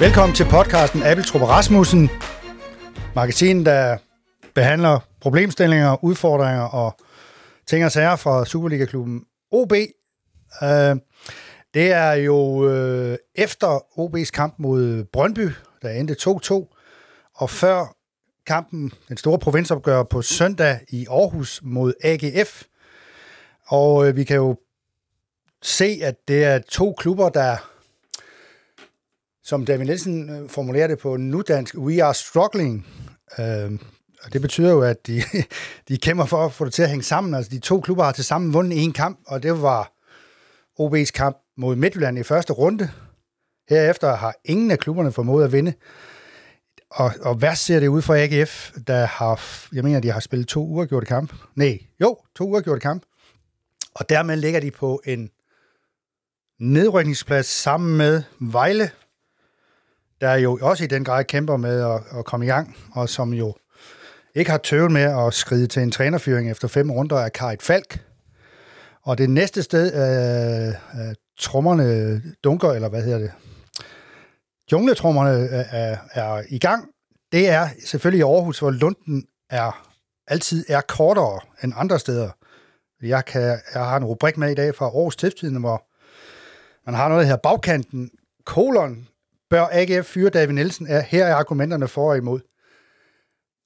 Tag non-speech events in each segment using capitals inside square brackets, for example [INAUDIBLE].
Velkommen til podcasten Appeltrup og Rasmussen. Magasinet, der behandler problemstillinger, udfordringer og ting og sager fra Superliga-klubben OB. Øh, det er jo øh, efter OB's kamp mod Brøndby, der endte 2-2, og før kampen, den store provinsopgør på søndag i Aarhus mod AGF. Og øh, vi kan jo se, at det er to klubber, der som David Nielsen øh, formulerer det på nudansk, we are struggling. Øh, og det betyder jo, at de, [LAUGHS] de kæmper for at få det til at hænge sammen. Altså, de to klubber har til sammen vundet en kamp, og det var OB's kamp mod Midtjylland i første runde. Herefter har ingen af klubberne formået at vinde. Og, og værst ser det ud for AGF, der har, jeg mener, de har spillet to uafgjorte kamp. Nej, jo, to uafgjorte kamp. Og dermed ligger de på en nedrykningsplads sammen med Vejle, der jo også i den grad kæmper med at, at komme i gang, og som jo ikke har tøvet med at skride til en trænerfyring efter fem runder af Karit Falk. Og det næste sted, øh, øh trommerne dunker, eller hvad hedder det, jungletrommerne øh, er, er i gang, det er selvfølgelig i Aarhus, hvor Lunden er altid er kortere end andre steder. Jeg, kan, jeg har en rubrik med i dag fra Aarhus Stiftstiden, hvor man har noget her bagkanten, kolon, bør AGF fyre David Nielsen? Er, her er argumenterne for og imod.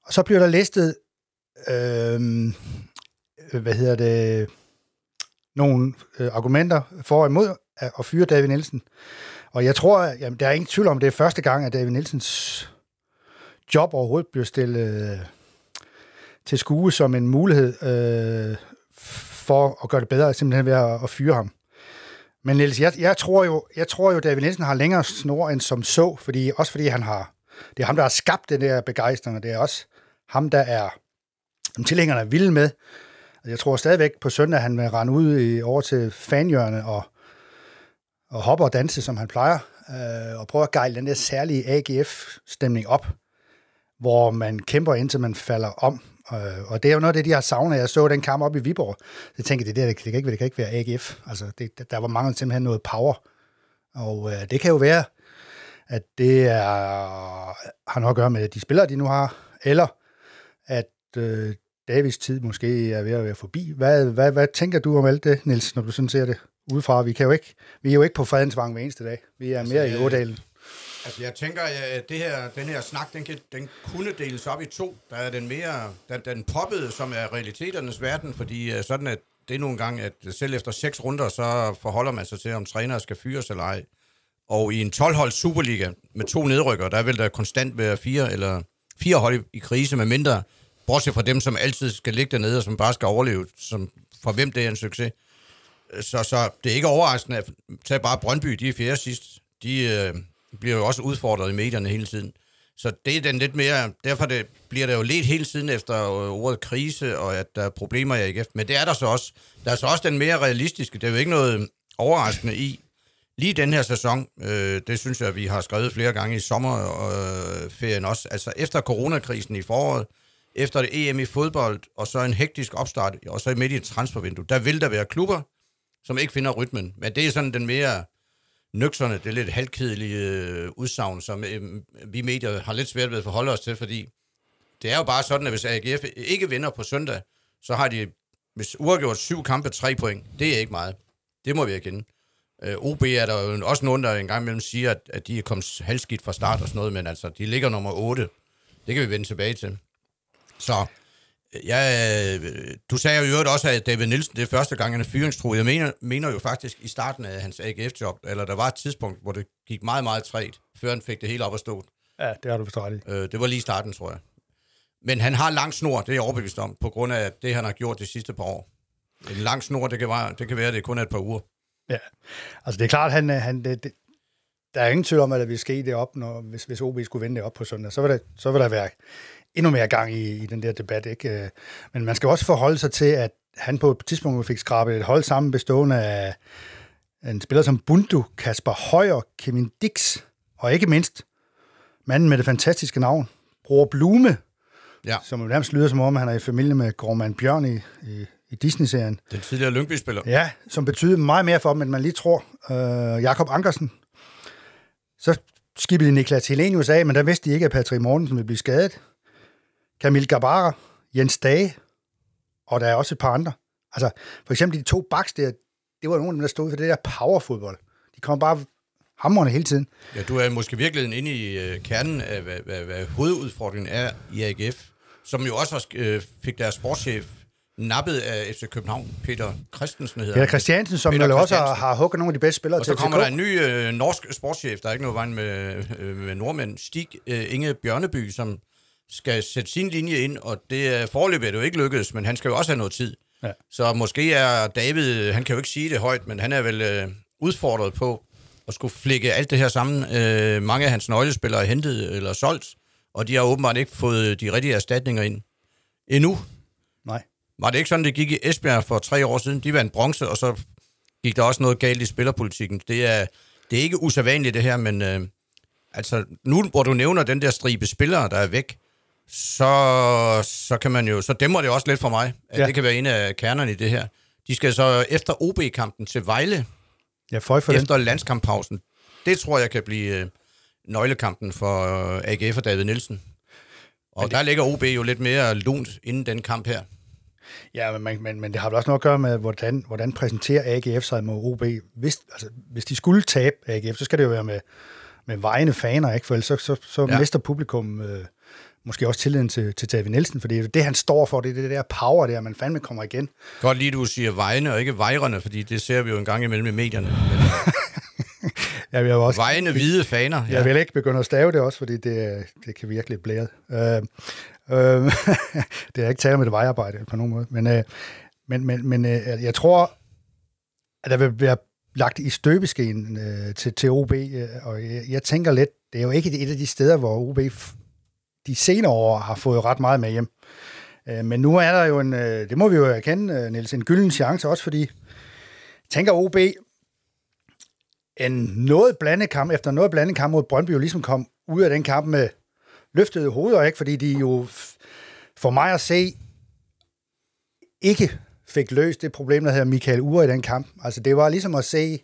Og så bliver der listet, øh, hvad hedder det, nogle øh, argumenter for og imod at, at fyre David Nielsen. Og jeg tror, jamen, der er ingen tvivl om, det er første gang, at David Nielsens job overhovedet bliver stillet øh, til skue som en mulighed øh, for at gøre det bedre, simpelthen ved at, at fyre ham. Men Niels, jeg, jeg, tror jo, jeg tror jo, David Nielsen har længere snor end som så, fordi, også fordi han har, det er ham, der har skabt den der begejstring, og det er også ham, der er tilhængerne er vilde med. Altså, jeg tror stadigvæk på søndag, han vil rende ud i, over til fanhjørne og, og hoppe og danse, som han plejer, øh, og prøve at gejle den der særlige AGF-stemning op, hvor man kæmper indtil man falder om. Øh, og det er jo noget af det, de har savnet. Jeg så den kamp op i Viborg. Så tænkte jeg, det, der, det, kan ikke, det kan ikke være AGF. Altså, det, der var mange simpelthen noget power. Og øh, det kan jo være, at det er, har noget at gøre med de spillere, de nu har, eller at øh, Davids tid måske er ved at være forbi. Hvad, hvad, hvad tænker du om alt det, Niels, når du sådan ser det udefra? Vi, kan jo ikke, vi er jo ikke på Fredensvang hver eneste dag. Vi er altså, mere i Ådalen. Altså, jeg tænker, at det her, den her snak, den, kan, den kunne deles op i to. Der er den mere, den, den poppede, som er realiteternes verden, fordi øh, sådan at det er nogle gange, at selv efter seks runder, så forholder man sig til, om trænere skal fyres eller ej. Og i en 12-hold Superliga med to nedrykker, der vil der konstant være fire eller fire hold i krise, med mindre, bortset fra dem, som altid skal ligge dernede, og som bare skal overleve, som, for hvem det er en succes. Så, så det er ikke overraskende at tage bare Brøndby, de er fjerde sidst. De, øh, bliver jo også udfordret i medierne hele tiden. Så det er den lidt mere, derfor det, bliver der jo lidt hele tiden efter øh, ordet krise, og at der er problemer i AGF. Men det er der så også. Der er så også den mere realistiske. Det er jo ikke noget overraskende i. Lige den her sæson, øh, det synes jeg, vi har skrevet flere gange i sommerferien øh, også. Altså efter coronakrisen i foråret, efter det EM i fodbold, og så en hektisk opstart, og så midt i et transfervindue, der vil der være klubber, som ikke finder rytmen. Men det er sådan den mere nøgterne, det er lidt halvkedelige øh, udsagn, som øh, vi medier har lidt svært ved at forholde os til, fordi det er jo bare sådan, at hvis AGF ikke vinder på søndag, så har de, hvis uafgjort syv kampe, tre point. Det er ikke meget. Det må vi erkende. Øh, OB er der jo også nogen, der engang imellem siger, at, at de er kommet halvskidt fra start og sådan noget, men altså, de ligger nummer 8. Det kan vi vende tilbage til. Så Ja, du sagde jo øvrigt også, at David Nielsen, det er første gang, han er fyringstro. Jeg mener, mener jo faktisk i starten af hans AGF-job, eller der var et tidspunkt, hvor det gik meget, meget træt, før han fik det hele op at stå. Ja, det har du i. Øh, det var lige starten, tror jeg. Men han har lang snor, det er jeg overbevist om, på grund af det, han har gjort de sidste par år. En lang snor, det kan, være, det kan være, det er kun et par uger. Ja, altså det er klart, han, han, det, det, der er ingen tvivl om, at det vil ske det op, når, hvis, hvis OB skulle vinde det op på søndag. Så vil der, så vil der være endnu mere gang i, i den der debat. Ikke? Men man skal også forholde sig til, at han på et tidspunkt fik skrabet et hold sammen bestående af en spiller som Bundu, Kasper Højer, Kevin Dix, og ikke mindst manden med det fantastiske navn, Bror Blume, ja. som nærmest lyder som om, han er i familie med Gormand Bjørn i, i, i Disney-serien. Den tidligere Lyngby-spiller. Ja, som betyder meget mere for dem, end man lige tror. Uh, Jakob Ankersen. Så skibede Niklas Helenius af, men der vidste de ikke, at Patrick Mortensen ville blive skadet. Camille Gabara, Jens Dage, og der er også et par andre. Altså, for eksempel de to backs der, det var nogle af dem, der stod for det der powerfodbold. De kom bare hammerne hele tiden. Ja, du er måske virkelig inde i øh, kernen af, hvad, hvad, hvad hovedudfordringen er i AGF, som jo også øh, fik deres sportschef nappet af FC København, Peter Christensen hedder Peter Christiansen, som Peter jo også har, har hugget nogle af de bedste spillere Og til så kommer FCK. der en ny øh, norsk sportschef, der er ikke noget vejen med, øh, med nordmænd, Stig øh, Inge Bjørneby, som skal sætte sin linje ind, og det er forløbet er det jo ikke lykkedes, men han skal jo også have noget tid. Ja. Så måske er David, han kan jo ikke sige det højt, men han er vel øh, udfordret på at skulle flikke alt det her sammen. Øh, mange af hans nøglespillere er hentet eller solgt, og de har åbenbart ikke fået de rigtige erstatninger ind endnu. Var det ikke sådan, det gik i Esbjerg for tre år siden? De vandt bronze, og så gik der også noget galt i spillerpolitikken. Det er, det er ikke usædvanligt det her, men øh, altså, nu hvor du nævner den der stribe spillere, der er væk, så, så kan man jo, så dæmmer det også lidt for mig, at Ja. det kan være en af kernerne i det her. De skal så efter OB-kampen til Vejle, Ja, for den. efter landskamppausen. Det tror jeg kan blive øh, nøglekampen for øh, AGF og David Nielsen. Og det... der ligger OB jo lidt mere lunt inden den kamp her. Ja, men, men, men det har vel også noget at gøre med, hvordan, hvordan præsenterer AGF sig mod OB. Hvis, altså, hvis de skulle tabe AGF, så skal det jo være med, med vejende faner, ikke? For ellers så, så, så ja. Ja. mister publikum øh, måske også tilliden til, til David Nielsen, fordi det, er det, han står for, det er det der power der, man fandme kommer igen. Godt lige, du siger vejene og ikke vejrene, fordi det ser vi jo en gang imellem i medierne. Men Jeg vil jo også vejene hvide faner. Jeg vil ikke begynde at stave det også, fordi det, det kan virkelig blære. Øh, øh, [LAUGHS] det er ikke tale om et vejarbejde på nogen måde. Men, øh, men, men, men øh, jeg tror, at der vil være lagt i støbeskeen øh, til, til OB, øh, og jeg, jeg tænker lidt, det er jo ikke et af de steder, hvor OB de senere år har fået ret meget med hjem. Øh, men nu er der jo en, øh, det må vi jo erkende, øh, Niels, en gylden chance også, fordi tænker OB, en noget blandet kamp, efter noget blandet kamp mod Brøndby, jo ligesom kom ud af den kamp med løftede hoveder, ikke? fordi de jo for mig at se ikke fik løst det problem, der hedder Michael Ure i den kamp. Altså det var ligesom at se,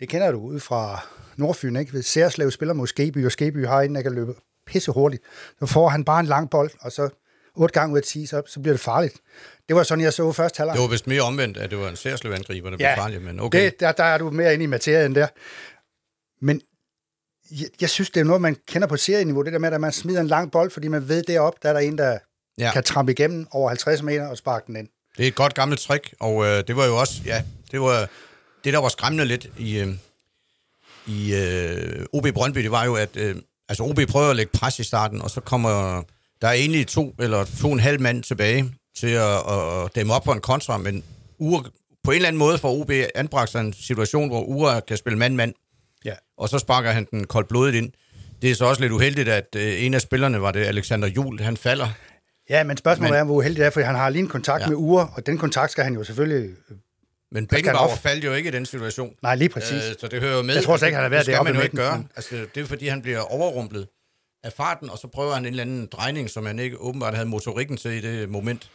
det kender du ud fra Nordfyn, ikke? Hvis Særslev spiller mod Skeby, og Skeby har en, der kan løbe pisse hurtigt, så får han bare en lang bold, og så otte gange ud af 10, så, så bliver det farligt. Det var sådan, jeg så først halvleg. Det var vist mere omvendt, at det var en særslev-angriber, der blev Ja, farlig, men okay. Det, der, der er du mere inde i materien der. Men jeg, jeg synes, det er noget, man kender på serieniveau, det der med, at man smider en lang bold, fordi man ved deroppe, der er der en, der ja. Kan trampe igennem over 50 meter og sparke den ind. Det er et godt gammelt trick, og øh, det var jo også, ja, det var det, der var skræmmende lidt i, øh, i øh, OB Brøndby, det var jo, at øh, altså OB prøver at lægge pres i starten, og så kommer der er egentlig to eller to og en halv mand tilbage til at, at, at dæmme op for en kontra, men Ure, på en eller anden måde får OB anbragt sig en situation, hvor Ure kan spille mand-mand, Ja. og så sparker han den koldt blodet ind. Det er så også lidt uheldigt, at øh, en af spillerne var det Alexander Jul, han falder. Ja, men spørgsmålet Men- er, hvor uheldig det er, for han har lige en kontakt ja. Med Ure, og den kontakt skal han jo selvfølgelig... Men skal Beckenbauer faldt jo ikke i den situation. Nej, lige præcis. Øh, så det hører jo med. Jeg tror slet ikke, han har været det skal deroppe man jo ikke gøre. men- Altså, det er fordi, han bliver overrumplet af farten, og så prøver han en eller anden drejning, som han ikke åbenbart havde motorikken til i det moment.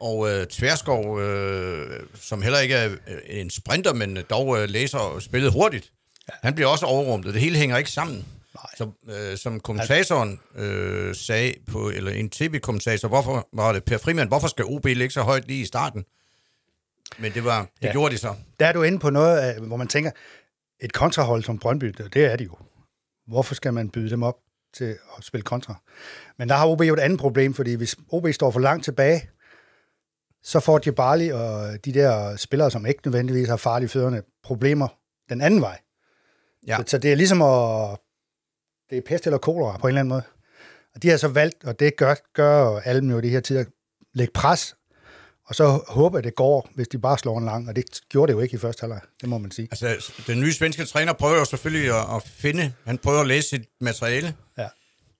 Og øh, Tverskov, øh, som heller ikke er øh, en sprinter, men dog øh, læser og spillet hurtigt, ja. han bliver også overrumplet. Det hele hænger ikke sammen. Nej. Så, øh, som kommentatoren øh, sagde, på, eller en tv-kommentator, hvorfor var det Per Frimand, hvorfor skal OB ligge så højt lige i starten? Men det var det Ja. gjorde de så. Der er du inde på noget, af- hvor man tænker, et kontrahold som Brøndby, det det er de jo. Hvorfor skal man byde dem op til at spille kontra? Men der har OB jo et andet problem, fordi hvis OB står for langt tilbage, så får Djibali og de der spillere, som ikke nødvendigvis har farlige fødderne, problemer den anden vej. Ja. Så, så det er ligesom at... Det er pest eller kolera på en eller anden måde. Og de har så valgt, og det gør, gør alle jo i de her tider, lægge pres, og så håber at det går, hvis de bare slår en lang, og det gjorde det jo ikke i første halvleg, det må man sige. Altså, den nye svenske træner prøver jo selvfølgelig at, at finde, han prøver at læse sit materiale, Ja.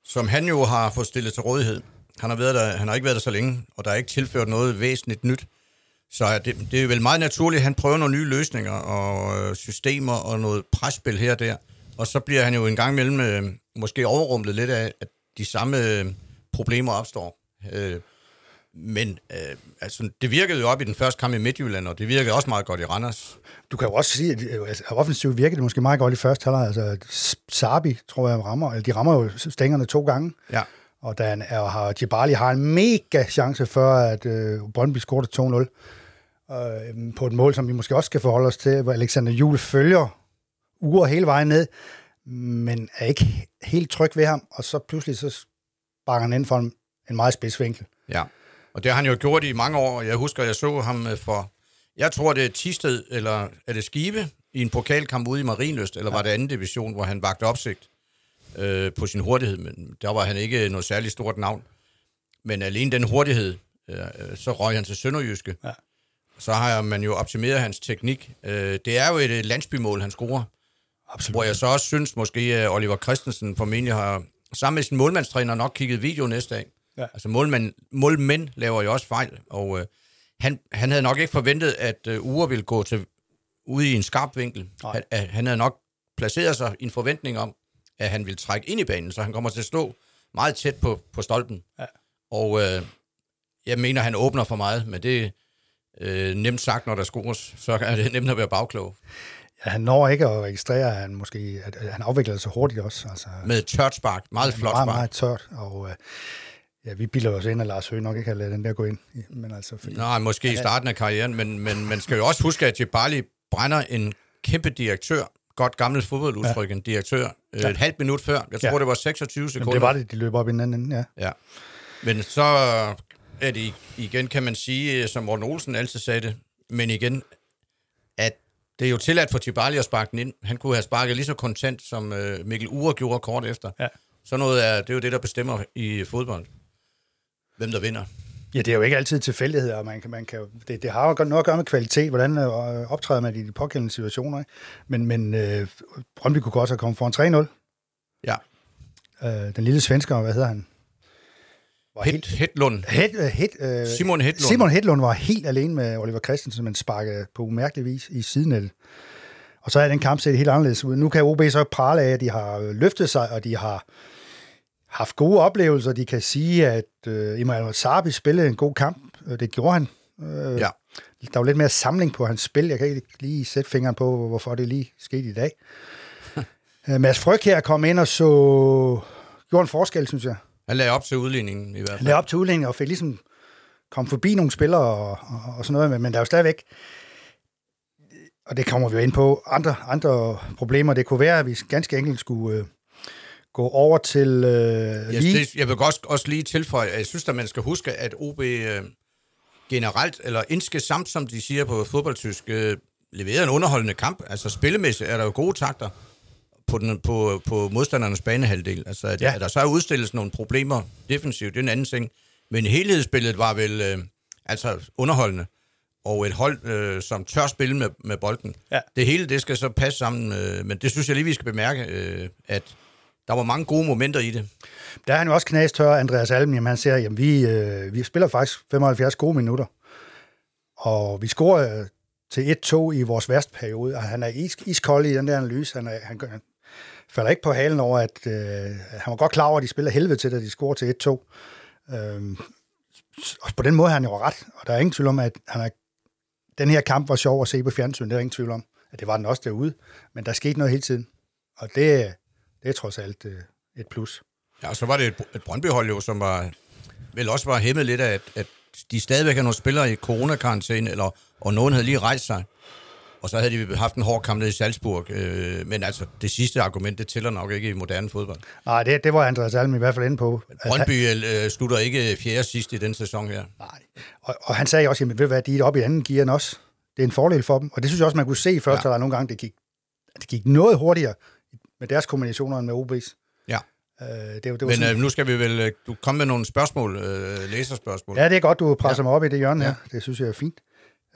som han jo har fået stillet til rådighed. Han har, været der, han har ikke været der så længe, og der er ikke tilført noget væsentligt nyt. Så det, det er vel meget naturligt, at han prøver nogle nye løsninger og øh, systemer og noget presspil her og der. Og så bliver han jo en gang imellem øh, måske overrumplet lidt af, at de samme øh, problemer opstår. Øh, Men øh, altså, det virkede jo op i den første kamp i Midtjylland, og det virkede også meget godt i Randers. Du kan jo også sige, at altså, offensivt virkede det måske meget godt i første halvleg. Altså, Sabi, tror jeg, rammer, eller de rammer jo stængerne to gange. Ja. Og han er, har Djibali har en mega chance for, at øh, Brøndby scorede 2-0. Øh, på et mål, som vi måske også skal forholde os til, hvor Alexander Jule følger uger hele vejen ned, men er ikke helt tryg ved ham, og så pludselig så sparker han ind for en, en meget spids vinkel. Ja, og det har han jo gjort i mange år. Jeg husker, jeg så ham øh, for, jeg tror det er Tisted, eller er det Skive, i en pokalkamp ude i Marienløst, eller ja. var det anden division, hvor han vagte opsigt øh, på sin hurtighed, men der var han ikke noget særligt stort navn. Men alene den hurtighed, øh, så røg han til Sønderjyske. Ja. Så har man jo optimeret hans teknik. Øh, det er jo et landsbymål, han scorer. Absolut. Hvor jeg så også synes, måske at Oliver Christensen formentlig har, sammen med sin målmandstræner, nok kigget video næste dag. Ja. Altså målmand, målmænd laver jo også fejl, og øh, han, han havde nok ikke forventet, at øh, Ure ville gå til ude i en skarp vinkel. Han, han havde nok placeret sig i en forventning om, at han ville trække ind i banen, så han kommer til at stå meget tæt på, på stolpen. Ja. Og øh, jeg mener, han åbner for meget, men det øh, nemt sagt, når der scores, så er det [LAUGHS] nemt at være bagklog. Ja, han når ikke at registrere, at han, måske, at, at han afvikler så hurtigt også. Altså, Med tørt spark, meget flot meget, spark. Meget tørt, og øh, ja, vi bilder os ind, at Lars Høgh nok ikke har ladet den der gå ind. Men altså, fordi, Nej, måske i starten af karrieren, men, men man skal jo også huske, at Jebali brænder en kæmpe direktør, godt gammelt fodboldudtryk, ja. en direktør, øh, ja. et halvt minut før. Jeg tror, ja. det var 26 sekunder. Jamen, det var det, de løb op i den anden ja. ja. Men så er det igen, kan man sige, som Morten Olsen altid sagde det, men igen, at det er jo tilladt for Tibali at sparke den ind. Han kunne have sparket lige så kontant, som øh, Mikkel Ure gjorde kort efter. Ja. Så noget er, det er jo det, der bestemmer i fodbold, hvem der vinder. Ja, det er jo ikke altid tilfældigheder. Man kan, man kan, det, det har jo noget at gøre med kvalitet, hvordan øh, optræder man i de pågældende situationer. Ikke? Men, men øh, Brøndby kunne godt have kommet foran 3-0. Ja. Øh, den lille svensker, hvad hedder han? Var helt, Hedlund. Het, uh, het, uh, Simon Hedlund. Simon Hedlund var helt alene med Oliver Christensen, men sparkede på umærkelig vis i sidenettet. Og så er den kamp set helt anderledes ud. Nu kan OB så prale af, at de har løftet sig, og de har haft gode oplevelser. De kan sige, at uh, Emmanuel Sarbi spillede en god kamp. Det gjorde han. Uh, ja. Der var lidt mere samling på hans spil. Jeg kan ikke lige sætte fingeren på, hvorfor det lige skete i dag. uh, [LAUGHS] Mads Fryg her kom ind og så... Gjorde en forskel, synes jeg. Han lagde op til udligningen i hvert fald. Han lagde op til udligningen og fik ligesom kom forbi nogle spillere og, og, og sådan noget, men der er jo stadigvæk, og det kommer vi jo ind på, andre, andre problemer. Det kunne være, at vi ganske enkelt skulle øh, gå over til øh, yes, lige... Det, jeg vil også, også lige tilføje, at jeg synes, at man skal huske, at OB øh, generelt, eller indske samt, som de siger på fodboldtysk, øh, leverede en underholdende kamp. Altså spillemæssigt er der jo gode takter på, den, på, på modstandernes banehalvdel. Altså, at, ja. at der så er udstillet nogle problemer defensivt, det er en anden ting. Men helhedsbilledet var vel øh, altså underholdende. Og et hold, øh, som tør spille med, med bolden. Ja. Det hele, det skal så passe sammen. Øh, men det synes jeg lige, vi skal bemærke, øh, at der var mange gode momenter i det. Der er han jo også knastør, Andreas Alm. Jamen, han siger, at vi, øh, vi spiller faktisk 75 gode minutter. Og vi scorer øh, til 1-2 i vores værste periode. Og han er is, iskold i den der analyse. Han, er, han falder ikke på halen over, at øh, han var godt klar over, at de spiller helvede til, da de scorer til 1-2. Øh, og på den måde har han jo ret, og der er ingen tvivl om, at han er, den her kamp var sjov at se på fjernsyn, det er ingen tvivl om, at det var den også derude, men der skete noget hele tiden, og det, det er trods alt øh, et plus. Ja, og så var det et, et Brøndby-hold jo, som var, vel også var hæmmet lidt af, at, at de stadigvæk har nogle spillere i coronakarantæne, eller, og nogen havde lige rejst sig. Og så havde de haft en hård kamp nede i Salzburg. Øh, men altså, det sidste argument, det tæller nok ikke i moderne fodbold. Nej, det, det var Andreas Alm i hvert fald inde på. Brøndby øh, slutter ikke fjerde sidst i den sæson her. Nej, og, og han sagde også, at ved hvad, de er oppe i anden gear også. Det er en fordel for dem. Og det synes jeg også, man kunne se først, ja. at nogle gange, det gik, det gik noget hurtigere med deres kombinationer end med OB's. Ja. Øh, det, det var Men sådan, øh, nu skal vi vel øh, du komme med nogle spørgsmål, øh, læserspørgsmål. Ja, det er godt, du presser ja. mig op i det hjørne ja. her. Det synes jeg er fint.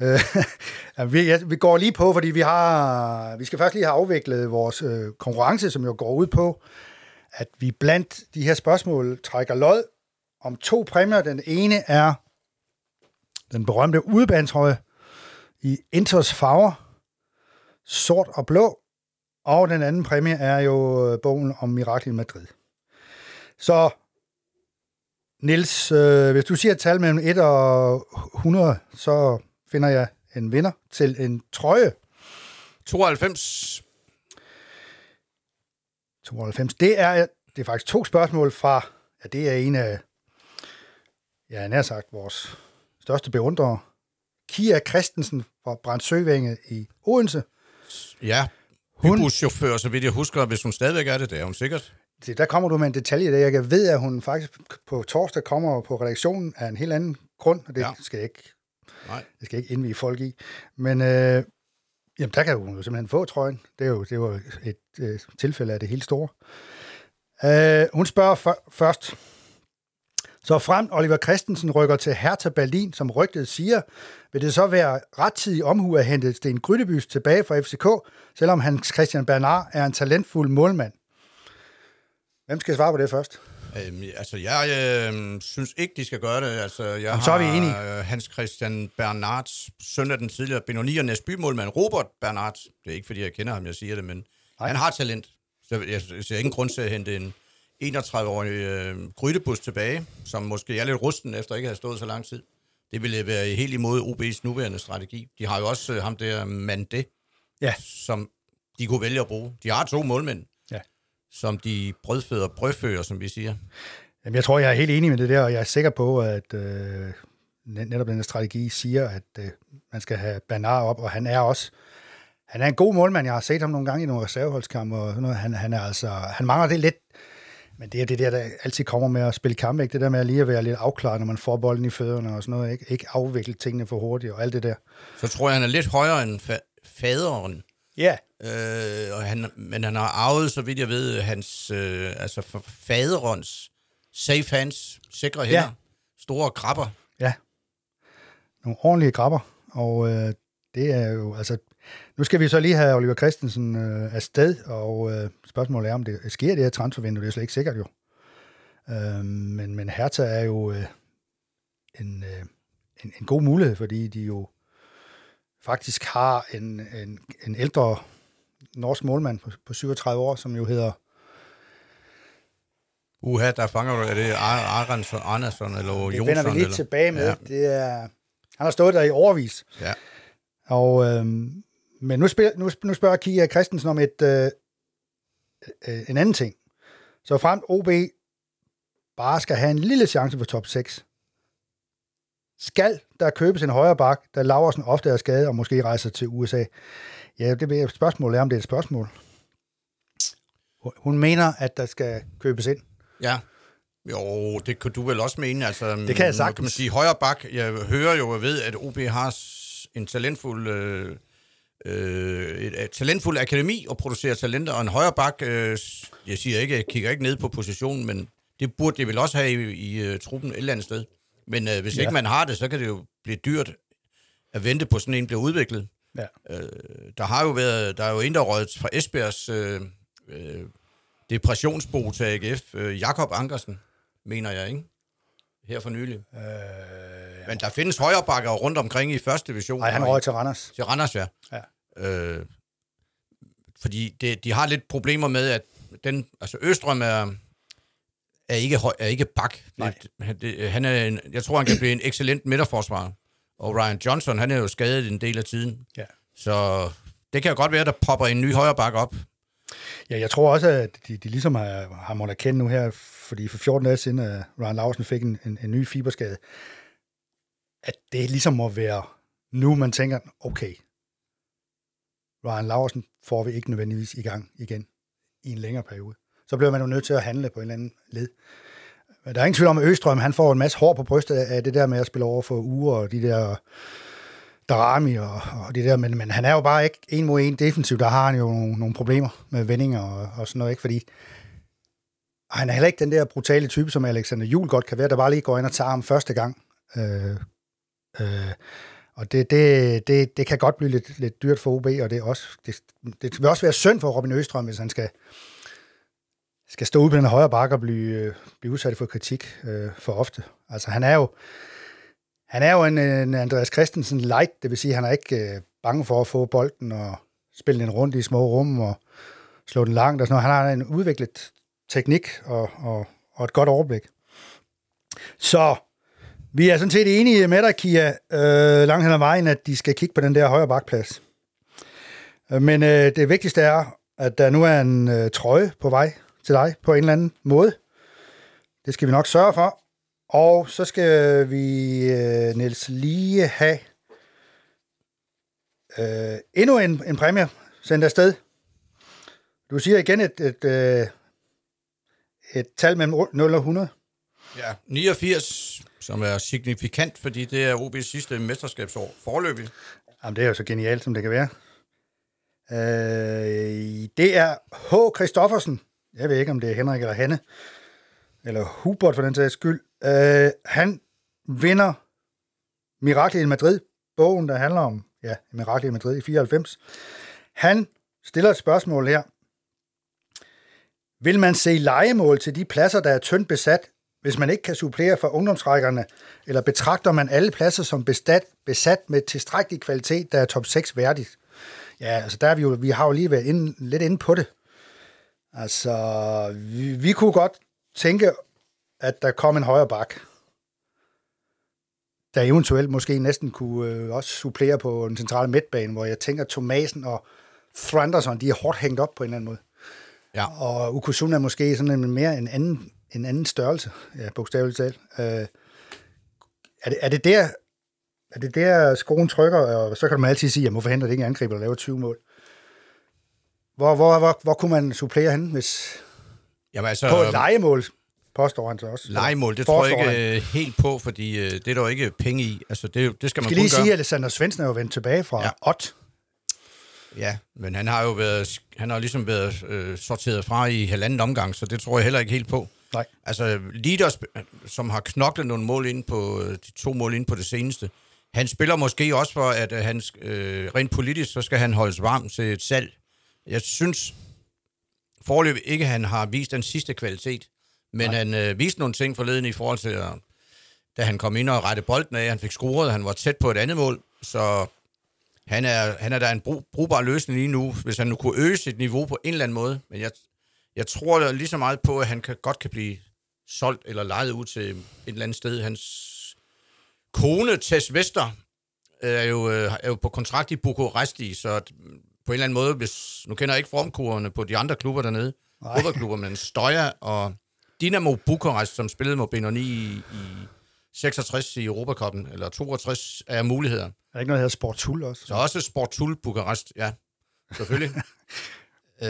Øh, [LAUGHS] vi, ja, vi går lige på, fordi vi har vi skal først lige have afviklet vores øh, konkurrence, som jo går ud på, at vi blandt de her spørgsmål trækker lod om to præmier. Den ene er den berømte udebandsrøje i Inters farver, sort og blå, og den anden præmie er jo øh, bogen om Mirakel i Madrid. Så Nils, øh, hvis du siger et tal mellem 1 og 100, så finder jeg en vinder til en trøje. 92. 92. Det er, det er faktisk to spørgsmål fra, ja, det er en af, ja, nær sagt, vores største beundrere. Kia Christensen fra Brandsøvænge i Odense. Ja, hun... buschauffør, så vidt jeg husker, hvis hun stadigvæk er det, det er hun sikkert. Det, der kommer du med en detalje, der jeg ved, at hun faktisk på torsdag kommer på redaktionen af en helt anden grund, og det ja. skal jeg ikke, Nej. det skal ikke indvige folk i. Men øh, jamen, der kan hun jo simpelthen få trøjen. Det er jo, det var et øh, tilfælde af det helt store. Øh, hun spørger f- først, så frem Oliver Christensen rykker til Hertha Berlin, som rygtet siger, vil det så være rettidig omhu at hente Sten Grydebys tilbage fra FCK, selvom Hans Christian Bernard er en talentfuld målmand. Hvem skal svare på det først? Øhm, altså, jeg øh, synes ikke, de skal gøre det. Altså, jeg Jamen, så er vi enige. øh, Hans Christian Bernards søn af den tidligere Benoni og Næsby-målmand, Robert Bernard. Det er ikke, fordi jeg kender ham, jeg siger det, men Nej. han har talent. Så jeg ser ingen grund til at hente en 31-årig øh, Grydebus tilbage, som måske er lidt rusten efter ikke at have stået så lang tid. Det ville være helt imod OB's nuværende strategi. De har jo også øh, ham der Mande, ja. som de kunne vælge at bruge. De har to målmænd som de brødføder brødfører, som vi siger. Jamen, jeg tror, jeg er helt enig med det der, og jeg er sikker på, at øh, netop den strategi siger, at øh, man skal have Bernard op, og han er også han er en god målmand. Jeg har set ham nogle gange i nogle reserveholdskampe, og noget. Han, han, er altså, han mangler det lidt, men det er det der, der altid kommer med at spille kamp, ikke? det der med at lige at være lidt afklaret, når man får bolden i fødderne og sådan noget, ikke, ikke afvikle tingene for hurtigt og alt det der. Så tror jeg, han er lidt højere end fa- faderen. Ja. Øh, og han, men han har arvet, så vidt jeg ved, hans øh, altså for faderens safe hands, sikre hænder, ja. store krabber. Ja, nogle ordentlige krabber, og øh, det er jo, altså, nu skal vi så lige have Oliver Christensen øh, afsted, og øh, spørgsmålet er, om det sker det her transfervindue, det er slet ikke sikkert jo. Øh, men, men Hertha er jo øh, en, øh, en, en god mulighed, fordi de jo faktisk har en, en, en ældre norsk målmand på, på 37 år, som jo hedder... Uha, der fanger du, er det Aronsson, Andersson eller Jonsson? Det vender vi lidt eller? tilbage med. Ja. Det er, han har stået der i overvis. Ja. Og, øhm, men nu, spørger, nu, nu spørger Kia Christensen om et, øh, øh, en anden ting. Så frem OB bare skal have en lille chance for top 6, skal der købes en højre bak, da Laversen ofte er skadet og måske rejser til USA? Ja, det er spørgsmålet er, om det er et spørgsmål. Hun mener, at der skal købes ind. Ja, jo, det kan du vel også mene. Altså, det kan jeg sagt. Kan man sige højre bak? Jeg hører jo og ved, at OB har en talentfuld... Øh, øh, et, et talentfuld akademi og producerer talenter, og en højre bak, øh, jeg siger ikke, jeg kigger ikke ned på positionen, men det burde det vel også have i, i, i uh, truppen et eller andet sted. Men øh, hvis ja. ikke man har det, så kan det jo blive dyrt at vente på sådan en bliver udviklet. Ja. Øh, der har jo været, der er jo en, der fra Esbjergs øh, øh, depressionsbo til AGF, øh, Jakob Ankersen, mener jeg, ikke? Her for nylig. Øh, ja. Men der findes højrebakker rundt omkring i første division. Nej, han røg til Randers. Til Randers, ja. ja. Øh, fordi det, de har lidt problemer med, at den, altså Østrøm er, er ikke, høj, er ikke bak. Nej. Det, det, han er en, jeg tror, han kan blive en excellent midterforsvarer. Og Ryan Johnson, han er jo skadet en del af tiden. Ja. Så det kan jo godt være, at der popper en ny højre bak op. Ja, jeg tror også, at de, de ligesom har, har måttet erkende nu her, fordi for 14 dage siden, at Ryan Larsen fik en, en, en ny fiberskade, at det ligesom må være nu, man tænker, okay, Ryan Larsen får vi ikke nødvendigvis i gang igen i en længere periode. Så bliver man jo nødt til at handle på en eller anden led. Der er ingen tvivl om, at Østrøm han får en masse hår på brystet af det der med at spille over for uger og de der Darami og, og det der, men, men han er jo bare ikke en mod en defensivt. Der har han jo nogle, nogle problemer med vendinger og, og sådan noget, ikke? fordi han er heller ikke den der brutale type, som Alexander Jul godt kan være, der bare lige går ind og tager ham første gang. Øh, øh, og det, det, det, det kan godt blive lidt, lidt dyrt for OB, og det, er også, det, det vil også være synd for Robin Østrøm, hvis han skal, skal stå ud på den højre bakke og blive, øh, blive udsat for kritik øh, for ofte. Altså han er jo, han er jo en, en Andreas Christensen light, det vil sige, at han er ikke øh, bange for at få bolden og spille den rundt i små rum og slå den langt og sådan noget. Han har en udviklet teknik og, og, og et godt overblik. Så vi er sådan set enige med dig, Kia, øh, langt hen ad vejen, at de skal kigge på den der højre bakplads. Øh, men øh, det vigtigste er, at der nu er en øh, trøje på vej til dig på en eller anden måde. Det skal vi nok sørge for. Og så skal vi, øh, Niels, lige have øh, endnu en, en præmie sendt afsted. Du siger igen et, et, øh, et tal mellem 0 og 100. Ja, 89, som er signifikant, fordi det er OB's sidste mesterskabsår forløbig. Jamen, det er jo så genialt, som det kan være. Øh, det er H. Christoffersen. Jeg ved ikke, om det er Henrik eller Hanne. Eller Hubert for den sags skyld. Øh, han vinder Miraklet i Madrid. Bogen, der handler om ja, Miraklet i Madrid i 94. Han stiller et spørgsmål her. Vil man se legemål til de pladser, der er tyndt besat, hvis man ikke kan supplere for ungdomsrækkerne, eller betragter man alle pladser som besat, besat med tilstrækkelig kvalitet, der er top 6 værdigt? Ja, altså der er vi jo, vi har jo lige været inde, lidt inde på det. Altså, vi, vi kunne godt tænke, at der kom en højre bak, der eventuelt måske næsten kunne øh, også supplere på den centrale midtbane, hvor jeg tænker, Thomasen og Thranderson, de er hårdt hængt op på en eller anden måde. Ja. Og Ukosuna er måske sådan en mere en anden, en anden størrelse, ja, bogstaveligt talt. Øh, er, det, er det der, er det der skruen trykker, og så kan man altid sige, at hvorfor henter det ikke angriber, der laver 20 mål? Hvor, hvor, hvor, hvor kunne man supplere hen, hvis Jamen altså, på et legemål, påstår han så også. legemål, det tror jeg ikke øh, helt på, fordi øh, det er der jo ikke penge i. Altså, det, det skal man skal lige gøre. sige, at Alexander Svendsen er jo vendt tilbage fra Ja. ja. Ott. Ja, men han har jo været, han har ligesom været øh, sorteret fra i halvanden omgang, så det tror jeg heller ikke helt på. Nej. Altså, Leaders, som har knoklet nogle mål ind på, øh, de to mål ind på det seneste, han spiller måske også for, at øh, han, øh, rent politisk, så skal han holdes varm til et salg. Jeg synes forløb ikke, at han har vist den sidste kvalitet, men Nej. han øh, viste nogle ting forleden i forhold til, øh, da han kom ind og rette bolden af, han fik scoret, han var tæt på et andet mål, så han er, han er da en brug, brugbar løsning lige nu, hvis han nu kunne øge sit niveau på en eller anden måde. Men jeg, jeg tror lige så meget på, at han kan, godt kan blive solgt eller lejet ud til et eller andet sted. Hans kone, Tess Vester, er jo, øh, er jo på kontrakt i Bukuresti, så på en eller anden måde, hvis, nu kender jeg ikke formkurverne på de andre klubber dernede, fodboldklubber, men Støjer og Dynamo Bukarest, som spillede mod Benoni i, i 66 i Europacupen, eller 62, er muligheder. Er der ikke noget, der hedder Sportul også? Så også Sportul Bukarest, ja, selvfølgelig. [LAUGHS] øh,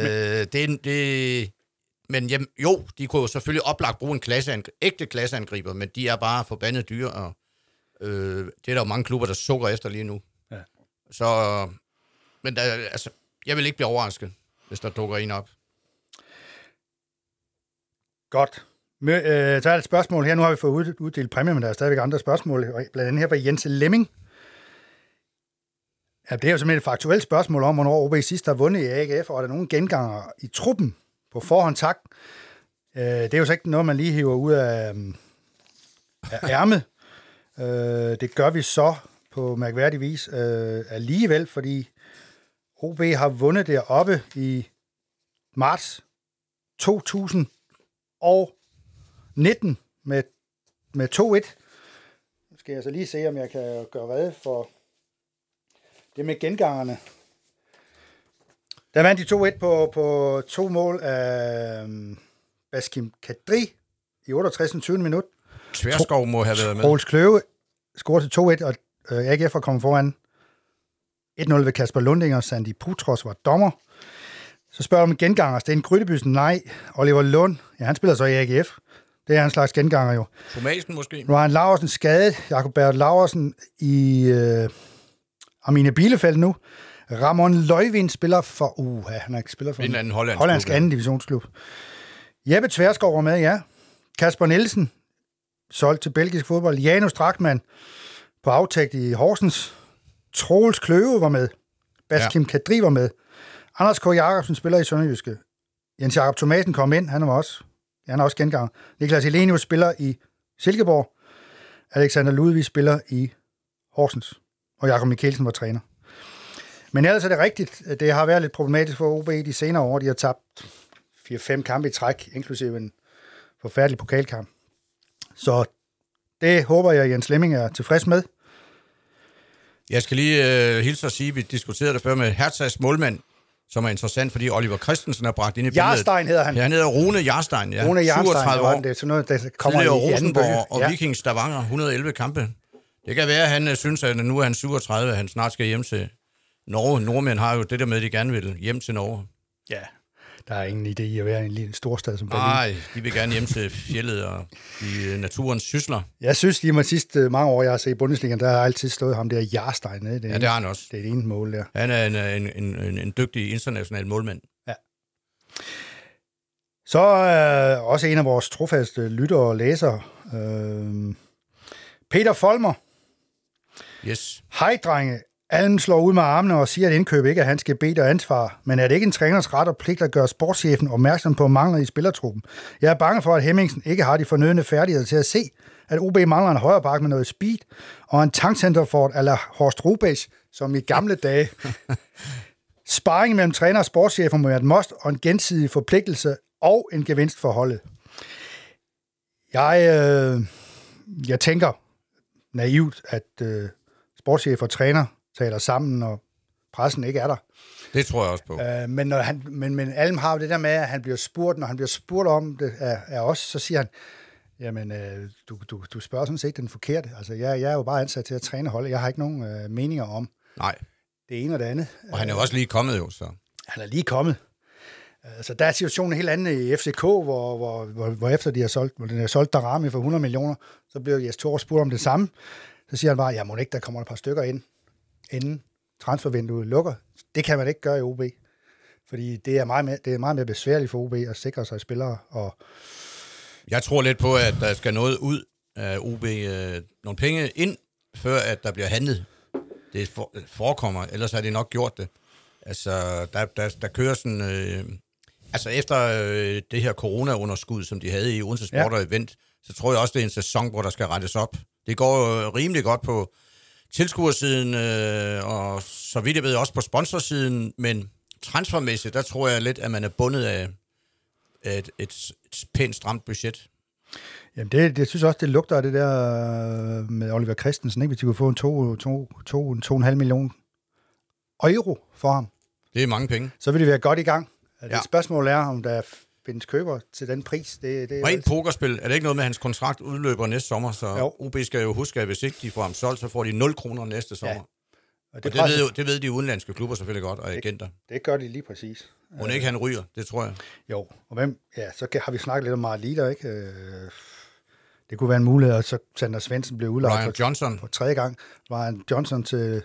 det, er det, men jamen, jo, de kunne jo selvfølgelig oplagt bruge en klasseangriber, ægte klasseangriber, men de er bare forbandet dyre, og øh, det er der jo mange klubber, der sukker efter lige nu. Ja. Så, men der, altså, jeg vil ikke blive overrasket, hvis der dukker en op. Godt. Øh, så er der et spørgsmål her. Nu har vi fået ud, uddelt præmie, men der er stadigvæk andre spørgsmål. Blandt andet her fra Jens Lemming. Ja, det er jo simpelthen et faktuelt spørgsmål om, hvornår OB sidst har vundet i AGF, og er der nogen genganger i truppen på forhånd tak. Øh, det er jo så ikke noget, man lige hiver ud af, øhm, af [LAUGHS] ærmet. øh, det gør vi så på mærkværdig vis øh, alligevel, fordi OB har vundet deroppe i marts 2019 med, med 2-1. Nu skal jeg så lige se, om jeg kan gøre redde for det med gengangerne. Der vandt de 2-1 på, på to mål af øhm, Baskim Kadri i 68. 20. minut. Tverskov må have været med. Troels Kløve scorede til 2-1, og øh, AGF var kommet foran 1-0 ved Kasper Lundinger. Sandy Putros var dommer. Så spørger om genganger. Sten Grydebysen, nej. Oliver Lund, ja, han spiller så i AGF. Det er en slags genganger jo. Thomasen måske. Ryan Laversen skadet. Jakob Bert Laversen i øh, Arminia Bielefeld nu. Ramon Løjvind spiller for... Uh, han er ikke spiller for En eller anden hollandsk hollandsk anden divisionsklub. Jeppe Tverskov var med, ja. Kasper Nielsen, solgt til belgisk fodbold. Janus Drakman på aftægt i Horsens. Troels Kløve var med. Baskim ja. Kadri var med. Anders K. Jacobsen spiller i Sønderjyske. Jens Jakob Thomasen kom ind, han var også, han er også gengang. Niklas Elenius spiller i Silkeborg. Alexander Ludvig spiller i Horsens. Og Jakob Mikkelsen var træner. Men ellers er det rigtigt, det har været lidt problematisk for OB de senere år. De har tabt 4-5 kampe i træk, inklusive en forfærdelig pokalkamp. Så Det håber jeg, Jens Lemming er tilfreds med. Jeg skal lige øh, hilse og sige, at vi diskuterede det før med Hertzags målmand, som er interessant, fordi Oliver Christensen er bragt ind i billedet. Jarstein hedder han. Ja, han hedder Rune Jarstein, ja. Rune Jarstein, 37 år. det er sådan noget, der kommer Tidligere i. Rosenborg og Ja. Viking Stavanger, 111 kampe. Det kan være, at han øh, synes, at nu er han 37, at han snart skal hjem til Norge. Nordmænd har jo det der med, at de gerne vil hjem til Norge. ja, der er ingen idé i at være i en lille storstad som Berlin. Nej, de vil gerne hjem til fjellet og de øh, naturens sysler. Jeg synes, lige de sidste øh, mange år, jeg har set i Bundesligaen, der har altid stået ham der Jarstein. Det er, Ja, det har han også. det er det ene mål der. Han er en, en, en, en, en dygtig international målmand. Så er øh, også en af vores trofaste lyttere og læsere, øh, Peter Folmer. Yes. Hej, drenge. Alm slår ud med armene og siger, at indkøb ikke er hans gebet og ansvar. Men er det ikke en træners ret og pligt at gøre sportschefen opmærksom på mangler i spillertruppen? Jeg er bange for, at Hemmingsen ikke har de fornødne færdigheder til at se, at OB mangler en højre bak med noget speed og en tankcenter for eller Horst Rubesch, som i gamle dage. [LAUGHS] Sparring mellem træner og sportschefer må være et must og en gensidig forpligtelse og en gevinst for holdet. Jeg, øh, jeg tænker naivt, at øh, sportschef og træner taler sammen, og pressen ikke er der. Det tror jeg også på. Øh, men, når han, men, men Alm har jo det der med, at han bliver spurgt, når han bliver spurgt om det af, af os, så siger han, jamen, øh, du, du, du spørger sådan set den forkerte. Altså, jeg, jeg er jo bare ansat til at træne holdet. Jeg har ikke nogen øh, meninger om Nej, det ene og det andet. og han er jo også lige kommet jo, så. Han er lige kommet. Altså, der er situationen helt anden i FCK, hvor, hvor, hvor, hvor efter de har solgt, hvor de har solgt Darami for 100 millioner, så bliver Jes Thor spurgt om det samme. Så siger han bare, ja, må ikke, der kommer et par stykker ind, inden transfervinduet lukker. Det kan man ikke gøre i OB. Fordi det er meget mere, det er meget mere besværligt for OB at sikre sig spillere. Og, Jeg tror lidt på, at der skal noget ud af OB, øh, nogle penge ind, før at der bliver handlet. Det for, forekommer, ellers har de nok gjort det. Altså, der, der, der kører sådan... Øh, altså, efter øh, det her corona-underskud, som de havde i Odense Sport Ja. og Event, så tror jeg også, det er en sæson, hvor der skal rettes op. Det går jo rimelig godt på tilskuersiden, øh, og så vidt jeg ved også på sponsorsiden, men transfermæssigt, der tror jeg lidt, at man er bundet af et, et, et pænt stramt budget. jamen, det, det synes jeg også, det lugter af det der øh, med Oliver Christensen, ikke? hvis de kunne få en 2,5 to, to, to, to, million euro for ham. Det er mange penge. så vil det være godt i gang. Ja. Ja. Det spørgsmål er, om der findes køber til den pris. Det, det er Rent pokerspil, er det ikke noget med, at hans kontrakt udløber næste sommer, så Jo. OB skal jo huske, at hvis ikke de får ham solgt, så får de 0 kroner næste sommer. Ja. og Og det, det, ved jo, det ved de udenlandske klubber selvfølgelig godt, og agenter. det gør de lige præcis. Må ikke han ryger, det tror jeg. Jo, og hvem, ja, så har vi snakket lidt om Mart Lider, ikke? Øh, Det kunne være en mulighed, at så Sander Svendsen blev udlagt Ryan for, Johnson, for tredje gang. Ryan Johnson til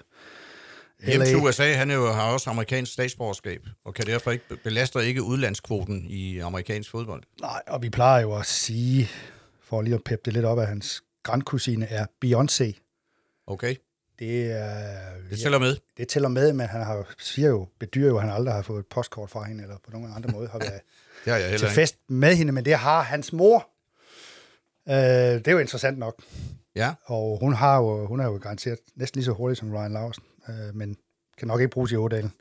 hjem til USA, han er jo, har også amerikansk statsborgerskab, og kan derfor ikke belaster ikke udlandskvoten i amerikansk fodbold. Nej, og vi plejer jo at sige, for lige at peppe det lidt op, at hans grandkusine er Beyoncé. Okay, Det, er, det tæller med. det tæller med, men han har, siger jo, bedyrer jo, at han aldrig har fået et postkort fra hende, eller på nogen andre måde har været [LAUGHS] Det har jeg til heller ikke. fest med hende, men det har hans mor. Øh, det er jo interessant nok. Ja, Og hun, har jo, hun er jo garanteret næsten lige så hurtig som Ryan Larsen, øh, men kan nok ikke bruges i Ådalen.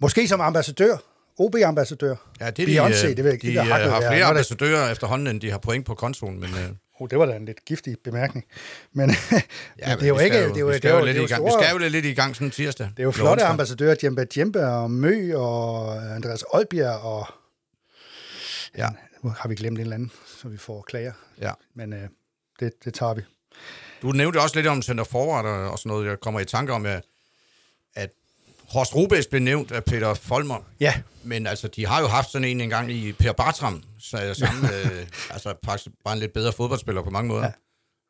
Måske som ambassadør, OB-ambassadør. ja det er Beyoncé, de, øh, det ved jeg de det der øh, har der. flere det- ambassadører efterhånden, end de har point på kontoen, men øh, Oh, det var da en lidt giftig bemærkning. Men, [LAUGHS] ja, men det er jo ikke... Det er jo, vi skal jo jo, lidt det er i jo gang. Vi skal jo lidt i gang sådan tirsdag. det er jo flotte onsdag. ambassadører, Djemba Djemba og Mø og Andreas Oldbjerg, og Ja, nu har vi glemt en eller anden, så vi får klager. ja. Men øh, det, det tager vi. Du nævnte også lidt om center forward og og sådan noget. Jeg kommer i tanke om, at, at Horst Rubes blev nævnt af Peter Folmer. Ja, Men altså, de har jo haft sådan en engang i Per Bartram, så er sammen, øh, [LAUGHS] altså faktisk bare en lidt bedre fodboldspiller på mange måder, Ja.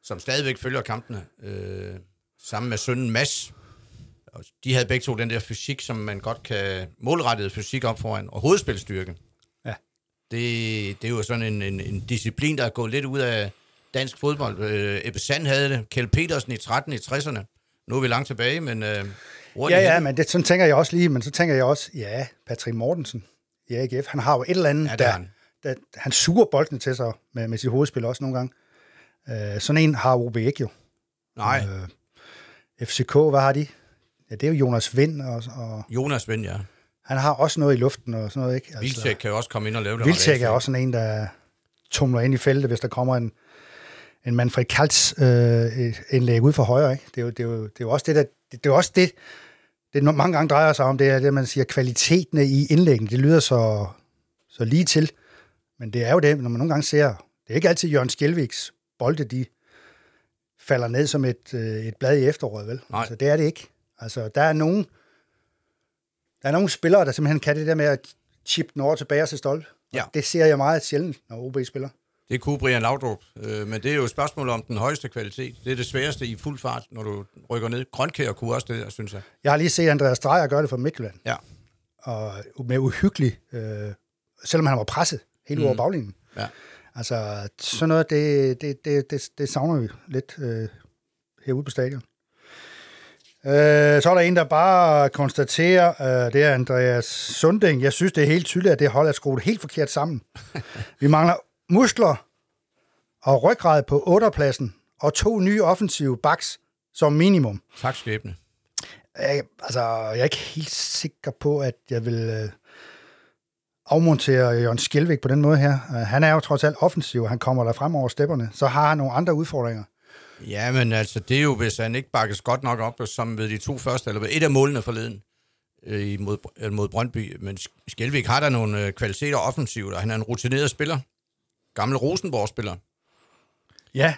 som stadigvæk følger kampene, øh, sammen med sønnen Mads. Og de havde begge to den der fysik, som man godt kan målrettet fysik op foran, og hovedspilstyrke. Ja. Det, det er jo sådan en, en, en disciplin, der er gået lidt ud af dansk fodbold. Øh, Ebbe Sand havde det, Kjeld Petersen i 13 i 60'erne. Nu er vi langt tilbage, men... Øh, ja, ja, men det, sådan tænker jeg også lige, men så tænker jeg også, ja, Patrick Mortensen i AGF, han har jo et eller andet, Ja, der, han. der, han suger boldene til sig med, med sit hovedspil også nogle gange. Øh, sådan en har OB ikke jo. Nej, Øh, FCK, hvad har de? Ja, det er jo Jonas Vind, og, og Jonas Vind, ja. han har også noget i luften og sådan noget, ikke? Altså, Vilcek kan jo også komme ind og lave det. Ret er også sådan en, der tumler ind i feltet, hvis der kommer en, en Manfred Kaltz øh, indlæg ud for højre. Ikke? Det, er jo, det, er jo, det er jo også det, der, det, det er også det, det mange gange drejer sig om, det er det, man siger, kvaliteten i indlæggene, det lyder så, så lige til. Men det er jo det, når man nogle gange ser, det er ikke altid Jørgen Skjelviks bolde, de falder ned som et, øh, et blad i efteråret, vel? Nej. Altså, det er det ikke. Altså, der er nogen, der er nogle spillere, der simpelthen kan det der med at chippe den over tilbage til stolpe. Ja. Det ser jeg meget sjældent, når OB spiller. Det kunne Brian Laudrup, øh, men det er jo et spørgsmål om den højeste kvalitet. Det er det sværeste i fuld fart, når du rykker ned. Grønkær kunne også det, synes jeg. Jeg har lige set Andreas Dreyer gøre det for Midtjylland, Ja, og med uhyggelig, øh, selvom han var presset helt mm. over baglinjen. ja. Altså, sådan noget, det, det, det, det, det savner vi lidt øh, herude på stadion. Øh, så er der en, der bare konstaterer, øh, det er Andreas Sunding. Jeg synes, det er helt tydeligt, at det hold er skruet helt forkert sammen. [LAUGHS] Vi mangler muskler og ryggrad på 8. pladsen og to nye offensive backs som minimum. Tak skæbne. Jeg, altså, jeg er ikke helt sikker på, at jeg vil øh, afmontere Jørgen Skjelvik på den måde her. Øh, han er jo trods alt offensiv, og han kommer der frem over stepperne. Så har han nogle andre udfordringer. Ja, men altså, det er jo, hvis han ikke bakkes godt nok op, som ved de to første, eller ved et af målene forleden øh, mod, mod Brøndby. Men Skjelvik har der nogle øh, kvaliteter offensivt, og han er en rutineret spiller. Gammel Rosenborg-spiller. Ja,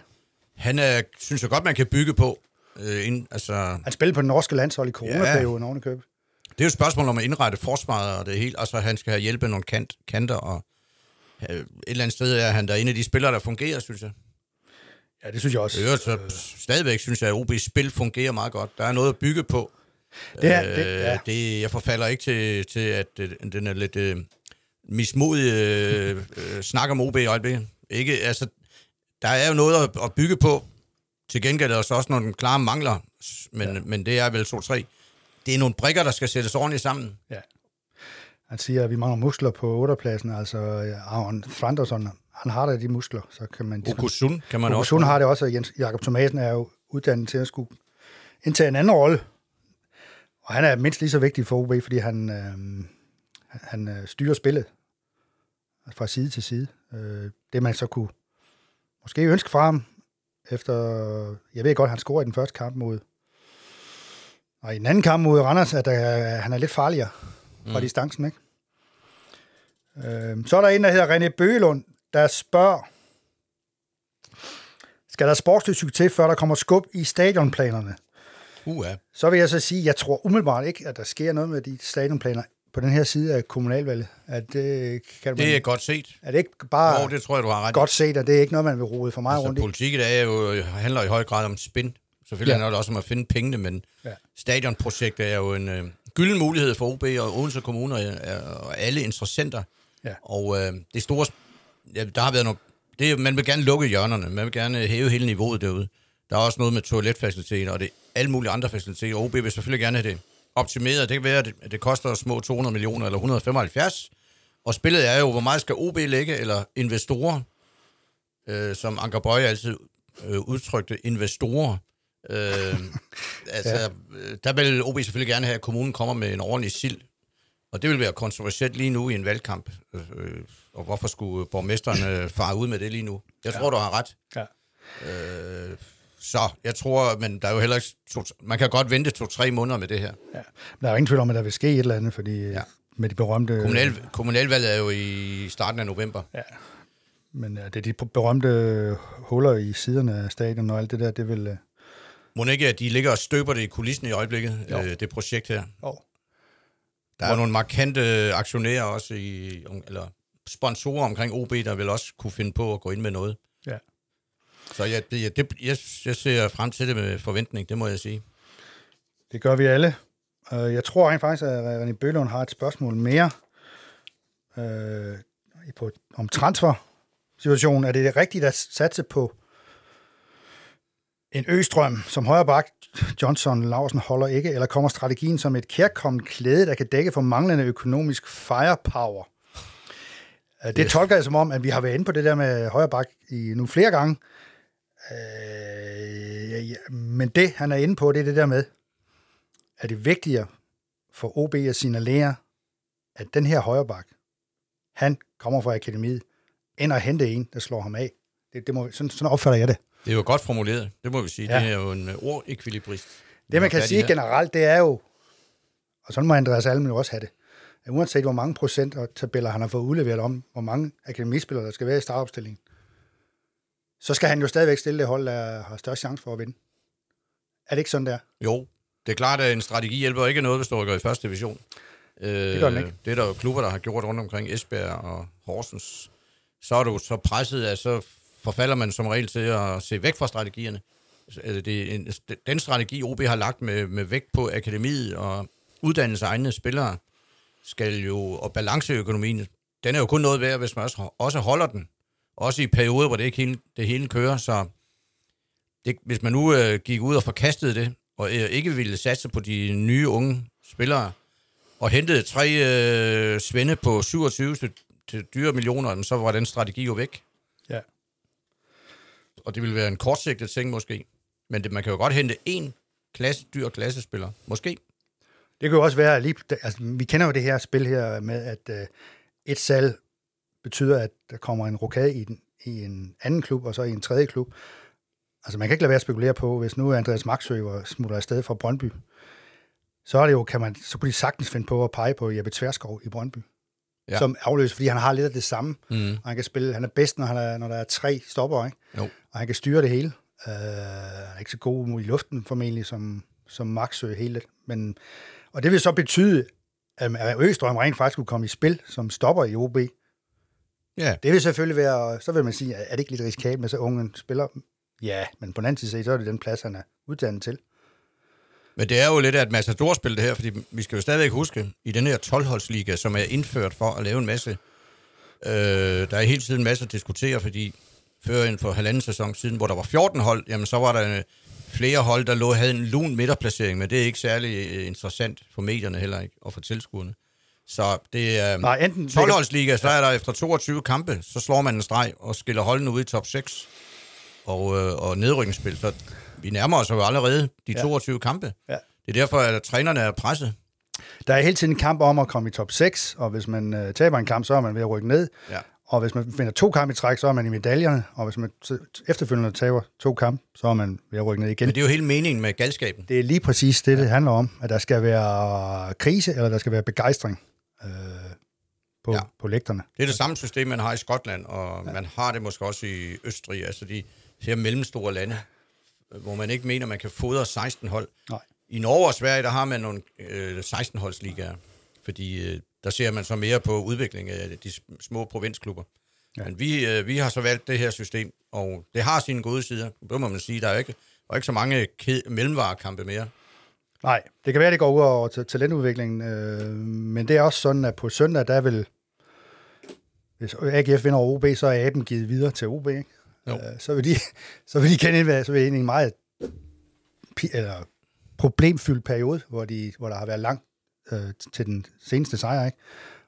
Han er, synes jeg godt, man kan bygge på. Øh, ind, altså, han spillede på den norske landshold i coronaperioden oven i købet. det er jo et spørgsmål om at indrette forsvaret, og det hele. Altså, han skal have hjælp med nogle kant, kanter, og øh, et eller andet sted er han der en af de spillere, der fungerer, synes jeg. Ja, det synes jeg også. Det så stadigvæk synes jeg, at OB's spil fungerer meget godt. Der er noget at bygge på. Det er, Øh, det, ja. det, jeg forfalder ikke til, til at øh, den er lidt øh, mismodig øh, øh, snak om OB i øjeblikket. Ikke, altså, der er jo noget at, at bygge på. Til gengæld er der så også nogle klare mangler, men, ja. men det er vel 2-3. Det er nogle brikker, der skal sættes ordentligt sammen. ja. Han siger, at vi mangler muskler på 8. pladsen. Altså, Aaron Thranderson, han har da de muskler, så kan man... Okusun kan man også. Okusun har det også, og Jens Jakob Thomasen er jo uddannet til at skulle indtage en anden rolle. Og han er mindst lige så vigtig for OB, fordi han, øh, han øh, styrer spillet fra side til side. Øh, det man så kunne måske ønske fra ham, efter, jeg ved godt, han scorede i den første kamp mod, og i den anden kamp mod Randers, at øh, han er lidt farligere fra mm. distancen, ikke? Øh, så er der en, der hedder René Bøgelund, der spørger, skal der sportslig succes, før der kommer skub i stadionplanerne? Uh, ja. Så vil jeg så sige, jeg tror umiddelbart ikke, at der sker noget med de stadionplaner på den her side af kommunalvalget. At det, kan man, Det er godt set. er det ikke bare Jo, det tror jeg, du har ret godt set, at det er ikke noget, man vil rode for meget Altså, rundt i? politik i dag er jo, handler i høj grad om spin. Selvfølgelig Ja. handler det også om at finde pengene, men Ja. stadionprojektet er jo en øh, gylden mulighed for OB og Odense Kommune og, og alle interessenter. Ja. Og øh, det store... Ja, der har været noget... Det man vil gerne lukke hjørnerne. Man vil gerne hæve hele niveauet derude. Der er også noget med toiletfaciliteter, og det alle mulige andre faciliteter. OB vil selvfølgelig gerne have det optimeret. Det kan være, at det, koster små 200 millioner eller 175. Og spillet er jo, hvor meget skal OB lægge, eller investorer, øh, som Anker Bøje altid øh, udtrykte, investorer. Øh, [LAUGHS] altså, ja. Der vil OB selvfølgelig gerne have, at kommunen kommer med en ordentlig sild. Og det vil være kontroversielt lige nu i en valgkamp. Øh, øh, og hvorfor skulle borgmesteren øh, fare ud med det lige nu? Jeg tror, ja. du har ret. Ja. Øh, så jeg tror, men der er jo heller ikke... To, man kan godt vente to-tre måneder med det her. Ja. Men der er jo ingen tvivl om, at der vil ske et eller andet, fordi ja. Med de berømte... Kommunal, kommunalvalget er jo i starten af november. Ja. Men ja, det er de berømte huller i siderne af stadion og alt det der, det vil... øh, Må ikke, at de ligger og støber det i kulissen i øjeblikket, Jo. øh, det projekt her. Oh. Der er nogle markante aktionærer også, i, eller sponsorer omkring OB, der vil også kunne finde på at gå ind med noget. Så jeg, det, det, jeg, jeg ser frem til det med forventning, det må jeg sige. Det gør vi alle. Øh, Jeg tror rent faktisk, at René Bølund har et spørgsmål mere øh, på, om transfer-situationen. Er det rigtigt at satse på en østrøm som højre bak, Johnson Larsen holder ikke, eller kommer strategien som et kærkommet klæde, der kan dække for manglende økonomisk firepower? Øh, Det Det- tolker jeg som om, at vi har været inde på det der med højre bak i nu flere gange. Øh, ja, men det, han er inde på, det er det der med, er det vigtigere for OB at signalere, at den her højreback, han kommer fra akademiet, end at hente en, der slår ham af. Det, det må, sådan, sådan opfatter jeg det. Det er jo godt formuleret, det må vi sige. Ja. Det er jo en øh, ordekvilibrist. Det, man kan sige her. generelt, det er jo, og sådan må Andreas Almen jo også have det, at uanset hvor mange procent og tabeller han har fået udleveret om, hvor mange akademispillere, der skal være i startopstillingen, så skal han jo stadigvæk stille det hold, der har størst chance for at vinde. Er det ikke sådan der? Jo, det er klart, at en strategi hjælper ikke noget, hvis du rykker i første division. Øh, det gør den ikke. Det er der jo klubber, der har gjort rundt omkring Esbjerg og Horsens. Så er du så presset, at så forfalder man som regel til at se væk fra strategierne. Altså, Det er en, den strategi, OB har lagt med, med vægt på akademiet og uddannelse af egne spillere, skal jo, og balanceøkonomien, den er jo kun noget værd, hvis man også, også holder den. Også i perioder, hvor det ikke hele, det hele kører, så det, hvis man nu øh, gik ud og forkastede det, og øh, ikke ville satse på de nye unge spillere, og hentede tre øh, svende på 27 til, til dyre millioner, så var den strategi jo væk. Ja. Og det ville være en kortsigtet ting måske. Men det, man kan jo godt hente en klasse, dyr klassespiller. Måske. Det kan jo også være, lige, altså, vi kender jo det her spil her med, at øh, et salg betyder, at der kommer en rokade i, den, i en anden klub, og så i en tredje klub. Altså, man kan ikke lade være at spekulere på, hvis nu Andreas Maxø smutter afsted fra Brøndby, så er det jo, kan man, så kunne de sagtens finde på at pege på Jeppe Tverskov i Brøndby. Ja. Som afløser, fordi han har lidt af det samme. Mm. Og han kan spille, han er bedst, når, han er, når der er tre stopper, ikke? Jo. Og han kan styre det hele. Uh, han er ikke så god i luften formentlig, som, som Maxø hele. Men, og det vil så betyde, at Østrøm rent faktisk kunne komme i spil som stopper i OB. Ja, Det vil selvfølgelig være, så vil man sige, er det ikke lidt risikabelt med så unge en spiller? Ja, men på den anden side set, så er det den plads, han er uddannet til. men det er jo lidt af et matadorspil det her, fordi vi skal jo stadigvæk huske, i den her 12-holdsliga, som er indført for at lave en masse, øh, der er hele tiden en masse at diskutere, fordi før inden for halvanden sæson siden, hvor der var 14 hold, jamen så var der øh, flere hold, der lå, havde en lun midterplacering, men det er ikke særlig øh, interessant for medierne heller ikke, og for tilskuerne. Så det er Nej, enten 12-holdsliga, så er der efter 22 kampe, så slår man en streg og skiller holdene ud i top 6 og, øh, og nedrykningsspil. Så vi nærmer os jo allerede de Ja. 22 kampe. Ja. Det er derfor, at trænerne er presset. Der er hele tiden en kamp om at komme i top 6, og hvis man uh, taber en kamp, så er man ved at rykke ned. Ja. Og hvis man finder to kampe i træk, så er man i medaljerne, og hvis man efterfølgende taber to kampe, så er man ved at rykke ned igen. Men det er jo hele meningen med galskaben. Det er lige præcis det, det handler om, at der skal være krise, eller der skal være begejstring øh, på, Ja. på lægterne. Det er det samme system, man har i Skotland, og ja. man har det måske også i Østrig, altså de her mellemstore lande, hvor man ikke mener, man kan fodre 16 hold. Nej. I Norge og Sverige, der har man nogle øh, 16-holdsligaer, fordi øh, der ser man så mere på udvikling af de sm- små provinsklubber. Ja. Men vi, øh, vi har så valgt det her system, og det har sine gode sider. Det må man sige. Der er ikke, er ikke så mange ked- mellemvarekampe mere. Nej, det kan være, det går ud over ta- talentudviklingen, øh, men det er også sådan, at på søndag, der vil, hvis AGF vinder over OB, så er Aben givet videre til OB, ikke? Jo. Øh, så vil de, [LAUGHS] så vil de kende, en- så vil en meget eller problemfyldt periode, hvor, de, hvor der har været langt øh, til den seneste sejr, ikke?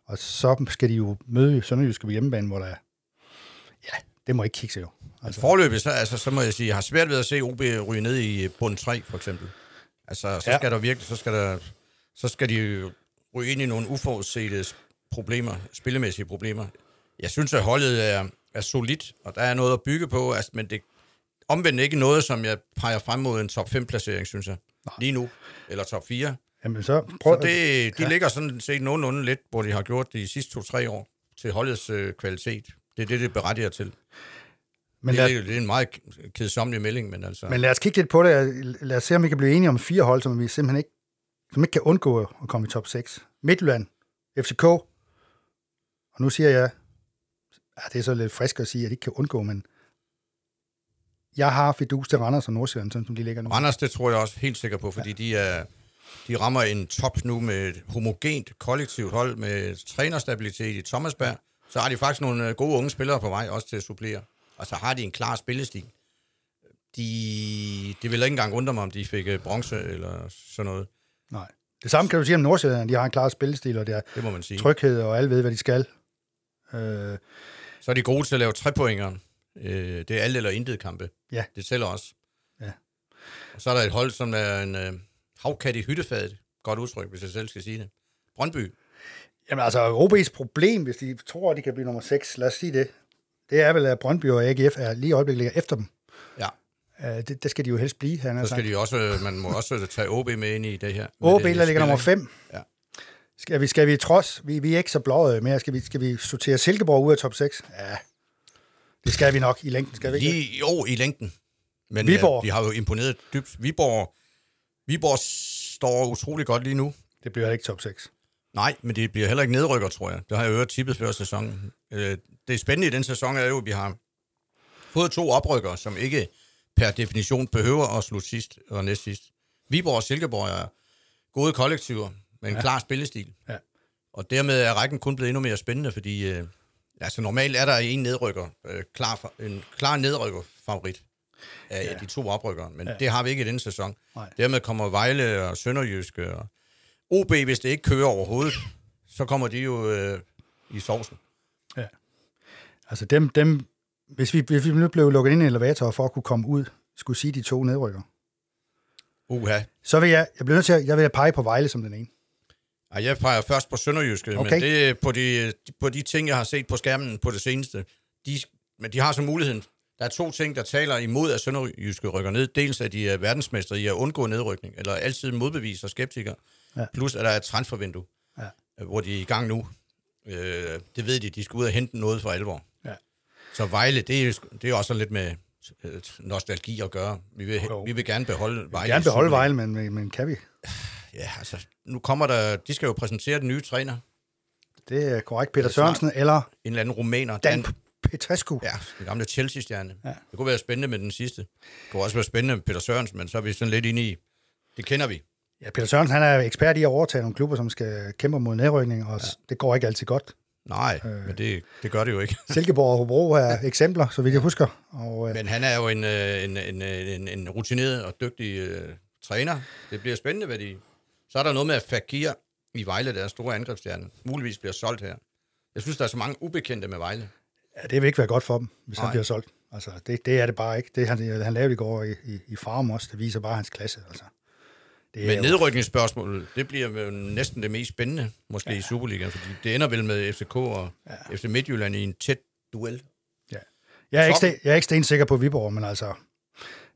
Og så skal de jo møde Sønderjyske på hjemmebane, hvor der er, ja, det må ikke kigge sig jo. Altså, forløbet, så, altså, så må jeg sige, jeg har svært ved at se OB ryge ned i bund 3, for eksempel. Altså, så Ja. skal der virkelig, så skal der, så skal de ryge ind i nogle uforudsete problemer, spillemæssige problemer. Jeg synes, at holdet er, er solidt, og der er noget at bygge på, altså, men det omvendt ikke noget, som jeg peger frem mod en top 5-placering, synes jeg. Nej. Lige nu. Eller top 4. Jamen så prøv, Så det, de ja. ligger sådan set nogenlunde lidt, hvor de har gjort de sidste to-tre år til holdets øh, kvalitet. Det er det, det berettiger til. Men, det, lad, er, det er en meget kedsommelig melding, men altså... men lad os kigge lidt på det. Lad os se, om vi kan blive enige om fire hold, som vi simpelthen ikke, som ikke kan undgå at komme i top 6. Midtjylland, FCK, og nu siger jeg, ja, det er så lidt frisk at sige, at de ikke kan undgå, men jeg har fidus til Randers og Nordsjælland, sådan som de ligger nu. Randers, det tror jeg også helt sikker på, fordi ja. de, er, de rammer en top nu med et homogent kollektivt hold med trænerstabilitet i Thomasberg. Så har de faktisk nogle øh, gode unge spillere på vej også til at supplere. Og så har de en klar spillestil. De, det vil ikke engang undre mig, om de fik øh, bronze eller sådan noget. Nej. Det samme kan du sige om Nordsjælland. De har en klar spillestil, og det er Det må man sige. tryghed, og alle ved, hvad de skal. Øh, Så er de gode til at lave trepoingere. Øh, det er alt eller intet kampe. Ja. Det tæller også. Ja. Og så er der et hold, som er en øh, havkat i hyttefadet. Godt udtryk, hvis jeg selv skal sige det. Brøndby. Jamen altså, OB's problem, hvis de tror, at de kan blive nummer 6, lad os sige det, det er vel, at Brøndby og AGF er lige i øjeblikket ligger efter dem. Ja. Uh, det, det skal de jo helst blive, han Så skal de også, man må også tage OB med ind i det her. OB, det der ligger nummer spil, 5. Ja. Skal vi, skal vi trods, vi, vi er ikke så blåede mere, skal vi, skal vi sortere Silkeborg ud af top 6? Ja, det skal vi nok i længden, skal vi ikke? Lige, jo, i længden. Men Viborg. Ja, de har jo imponeret dybt. Viborg, Viborg står utrolig godt lige nu. Det bliver ikke top 6. Nej, men det bliver heller ikke nedrykker, tror jeg. Det har jeg øvrigt tippet før sæsonen. Det spændende i den sæson er jo, at vi har fået to oprykker, som ikke per definition behøver at slutte sidst og næst sidst. Viborg og Silkeborg er gode kollektiver med en ja. klar spillestil. Ja. Og dermed er rækken kun blevet endnu mere spændende, fordi øh, altså normalt er der en nedrykker, øh, klar, for- en klar nedrykker-favorit af ja. de to oprykkere, men ja. det har vi ikke i denne sæson. Nej. Dermed kommer Vejle og Sønderjyske og OB, hvis det ikke kører overhovedet, så kommer de jo øh, i sovsen. Altså dem, dem hvis, vi, hvis vi nu blev lukket ind i en elevator for at kunne komme ud, skulle sige de to nedrykker, Uha. så vil jeg, jeg bliver nødt til at, jeg vil pege på Vejle som den ene. Ej, jeg peger først på Sønderjyske, Okay. men det er på de, på de ting, jeg har set på skærmen på det seneste. De, men de har så muligheden. Der er to ting, der taler imod, at Sønderjyske rykker ned. Dels at de er verdensmestre i at undgå nedrykning, eller altid modbeviser skeptikere. Ja. Plus at der er et transfervindue, Ja. hvor de er i gang nu. Øh, det ved de, de skal ud og hente noget for alvor. Så Vejle, det er, det er også lidt med øh, nostalgi at gøre. Vi vil, Jo. vi vil gerne beholde Vejle. Gerne i beholde Superligaen. Vejle, men, men, men kan vi? [SIGHS] Ja, altså, nu kommer der... De skal jo præsentere den nye træner. Det er korrekt. Peter snart. Sørensen eller En eller anden rumæner. Dan Petrescu. Ja, den gamle Chelsea-stjerne. Ja. Det kunne være spændende med den sidste. Det kunne også være spændende med Peter Sørensen, men så er vi sådan lidt inde i... Det kender vi. Ja, Peter Sørensen han er ekspert i at overtage nogle klubber, som skal kæmpe mod nedrykning, og ja. det går ikke altid godt. Nej, øh. men det, det gør det jo ikke. [LAUGHS] Silkeborg og Hobro er eksempler, så vidt jeg husker. Og, øh, Men han er jo en, øh, en, en, en, en rutineret og dygtig øh, træner. Det bliver spændende, hvad de... Så er der noget med, at Fakir i Vejle, der er store angrebsstjerne, muligvis bliver solgt her. Jeg synes, der er så mange ubekendte med Vejle. ja, det vil ikke være godt for dem, hvis Nej. han bliver solgt. Altså, det, det er det bare ikke. Det han, han lavede i går i, i, i Farum også, det viser bare hans klasse. Altså. Det Men nedrykningsspørgsmålet, det bliver næsten det mest spændende, måske ja. i Superligaen, fordi det ender vel med FCK og ja. FC Midtjylland i en tæt duel. Ja. Jeg er, ikke sten, jeg er ikke stensikker på Viborg, men altså,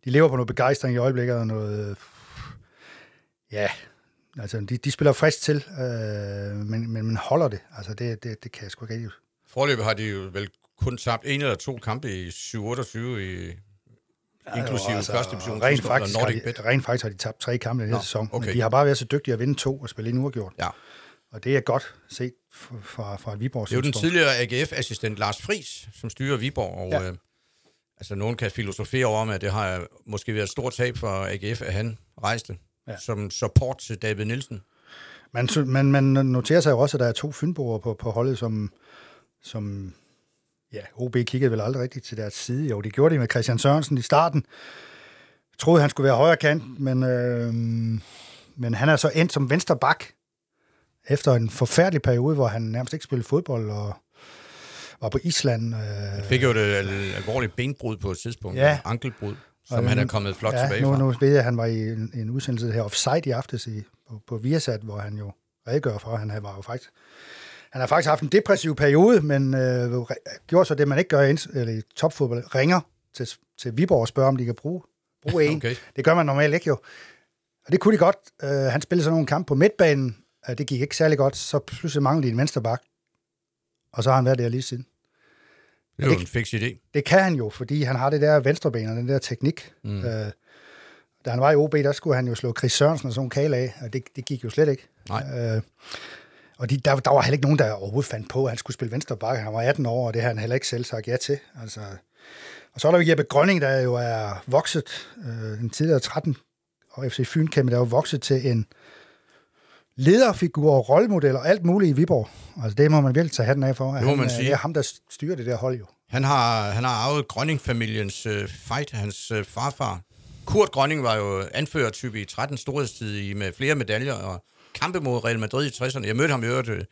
de lever på noget begejstring i øjeblikket, og noget, ja, altså, de, de spiller frisk til, øh, men, men, men holder det. Altså, det, det, det kan jeg sgu ikke rigtig. Forløbet har de jo vel kun tabt en eller to kampe i 7-28 i inklusive altså, første division rent faktisk, og har Nordic de, rent faktisk har de tabt tre kampe i den her sæson, okay. men de har bare været så dygtige at vinde to og spille en uafgjort. Ja. Og det er godt set fra, fra, Viborg Det er jo den tidligere AGF-assistent Lars Friis, som styrer Viborg, og Ja. øh, altså nogen kan filosofere over, at det har måske været et stort tab for AGF, at han rejste Ja. som support til David Nielsen. Man, man, man noterer sig jo også, at der er to fynboer på, på holdet, som, som ja, OB kiggede vel aldrig rigtigt til deres side. Jo, det gjorde de med Christian Sørensen i starten. Jeg troede, han skulle være højre kant, men, øh, men han er så endt som venstre bak efter en forfærdelig periode, hvor han nærmest ikke spillede fodbold og var på Island. Øh, Han fik jo et al- alvorligt benbrud på et tidspunkt, Ja. ankelbrud, som Og han er nu- kommet flot ja, tilbage nu, fra. nu ved jeg, at han var i en, en udsendelse her offside i aftes i, på, på Viasat, hvor han jo redegør for, at han var jo faktisk han har faktisk haft en depressiv periode, men øh, gjorde så det, man ikke gør i, eller i topfodbold, ringer til, til Viborg og spørger, om de kan bruge, bruge en. [LAUGHS] Okay. Det gør man normalt ikke jo. Og det kunne de godt. Øh, han spillede sådan nogle kampe på midtbanen. Øh, det gik ikke særlig godt. Så pludselig manglede de en venstre bak. Og så har han været der lige siden. Det er jo en fix idé. Det kan han jo, fordi han har det der venstreben og den der teknik. Mm. Øh, da han var i OB, der skulle han jo slå Chris Sørensen og sådan en kale af, og det, det gik jo slet ikke. Nej. Øh, og de, der, der var heller ikke nogen, der overhovedet fandt på, at han skulle spille venstre bakke. Han var 18 år, og det har han heller ikke selv sagt ja til. Altså, og så er der jo Jeppe Grønning, der jo er vokset, øh, den tidligere 13 og FC Fyn kæmpe, der er jo vokset til en lederfigur og rollemodel og alt muligt i Viborg. Altså det må man virkelig tage hatten af for. Det må han, man øh, sige. Det er ham, der styrer det der hold jo. Han har, han har arvet Grønning-familiens øh, fight, hans øh, farfar. Kurt Grønning var jo anførertype i 13 storhedstid med flere medaljer og kampe mod Real Madrid i 60'erne. Jeg mødte ham i øvrigt, øh,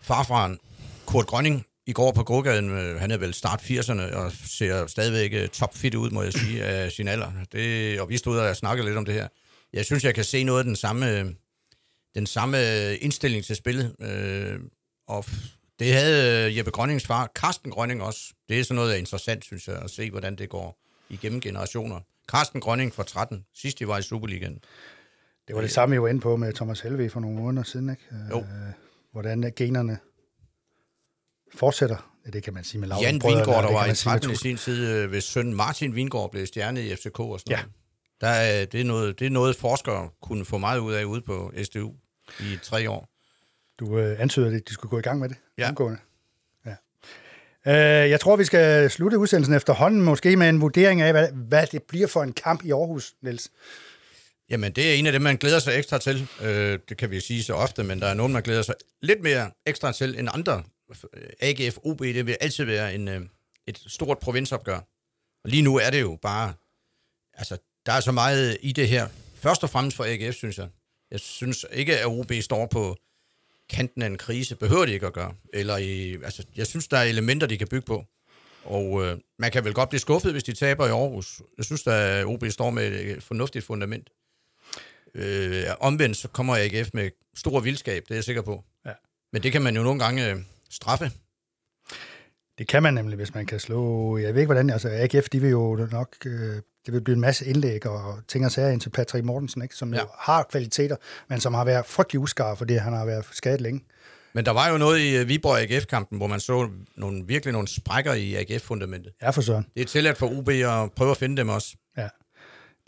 farfaren Kurt Grønning, i går på gågaden. Øh, han er vel start 80'erne og ser stadigvæk øh, topfit ud, må jeg sige, [CLEARS THROAT] af sin alder. Det, og vi stod og snakkede lidt om det her. Jeg synes, jeg kan se noget af den samme, øh, den samme indstilling til spillet. Øh, og det havde øh, Jeppe Grønnings far, Carsten Grønning også. Det er sådan noget, der er interessant, synes jeg, at se, hvordan det går igennem generationer. Carsten Grønning for 13, sidst de var i Superligaen. Det var det samme, vi var inde på med Thomas Helve for nogle måneder siden, ikke? Jo. Øh, hvordan generne fortsætter. Ja, det kan man sige med Jan Vingård, der var i man sige med 13 i Tus- sin tid, øh, hvis søn Martin Vingård blev stjerne i FCK og sådan Ja. noget. Der er, det, er noget, det er noget, forskere kunne få meget ud af ude på SDU i tre år. Du øh, antyder, at de skulle gå i gang med det Ja. omgående. Ja. Øh, jeg tror, vi skal slutte udsendelsen efterhånden, måske med en vurdering af, hvad, hvad det bliver for en kamp i Aarhus, Niels. Jamen, det er en af dem, man glæder sig ekstra til. Øh, det kan vi sige så ofte, men der er nogen, man glæder sig lidt mere ekstra til end andre. AGF OB, det vil altid være en, øh, et stort provinsopgør. Og lige nu er det jo bare... Altså, der er så meget i det her. Først og fremmest for AGF, synes jeg. Jeg synes ikke, at OB står på kanten af en krise. Behøver de ikke at gøre. Eller i, altså, jeg synes, der er elementer, de kan bygge på. Og øh, man kan vel godt blive skuffet, hvis de taber i Aarhus. Jeg synes, at OB står med et fornuftigt fundament. Øh, omvendt så kommer AGF med stor vildskab, det er jeg sikker på. Ja. Men det kan man jo nogle gange øh, straffe. Det kan man nemlig, hvis man kan slå... Jeg ved ikke, hvordan... Altså, AGF, de vil jo nok... Øh, det vil blive en masse indlæg og ting og sager ind til Patrick Mortensen, ikke? som ja. Jo har kvaliteter, men som har været frygtelig uskarp, fordi han har været skadet længe. Men der var jo noget i øh, Viborg AGF-kampen, hvor man så nogle, virkelig nogle sprækker i AGF-fundamentet. Ja, for søren. Det er tilladt for UB at prøve at finde dem også. Ja.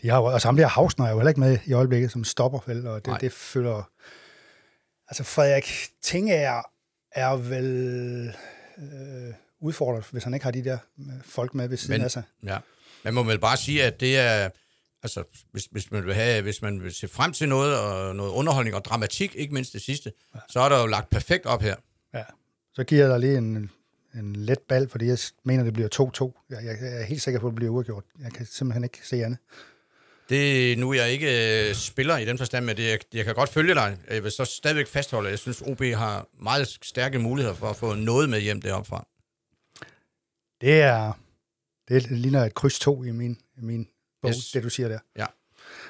De har jo, og ham der Hausner er jo heller ikke med i øjeblikket, som stopper, vel? Og det, Nej. det føler... Altså, Frederik Tingager er vel øh, udfordret, hvis han ikke har de der øh, folk med ved siden Men- af sig. Ja. Man må vel bare sige, at det er... Altså, hvis, hvis, man vil have, hvis man vil se frem til noget, og noget underholdning og dramatik, ikke mindst det sidste, ja. så er der jo lagt perfekt op her. Ja. Så giver jeg dig lige en, en let bal, fordi jeg mener, det bliver 2-2. Jeg, jeg er helt sikker på, at det bliver uafgjort. Jeg kan simpelthen ikke se andet. Det nu er jeg ikke øh, spiller i den forstand, men det, jeg, jeg kan godt følge dig. Jeg vil så stadigvæk fastholde, at jeg synes, OB har meget stærke muligheder for at få noget med hjem deroppe fra. Det er... Det ligner et kryds 2 i min, i min bog, yes. Det du siger der. Ja.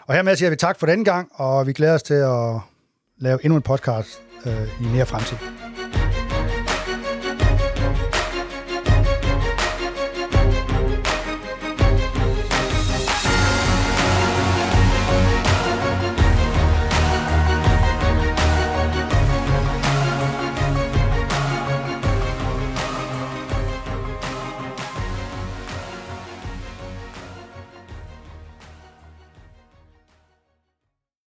Og hermed siger vi tak for denne gang, og vi glæder os til at lave endnu en podcast øh, i mere fremtid.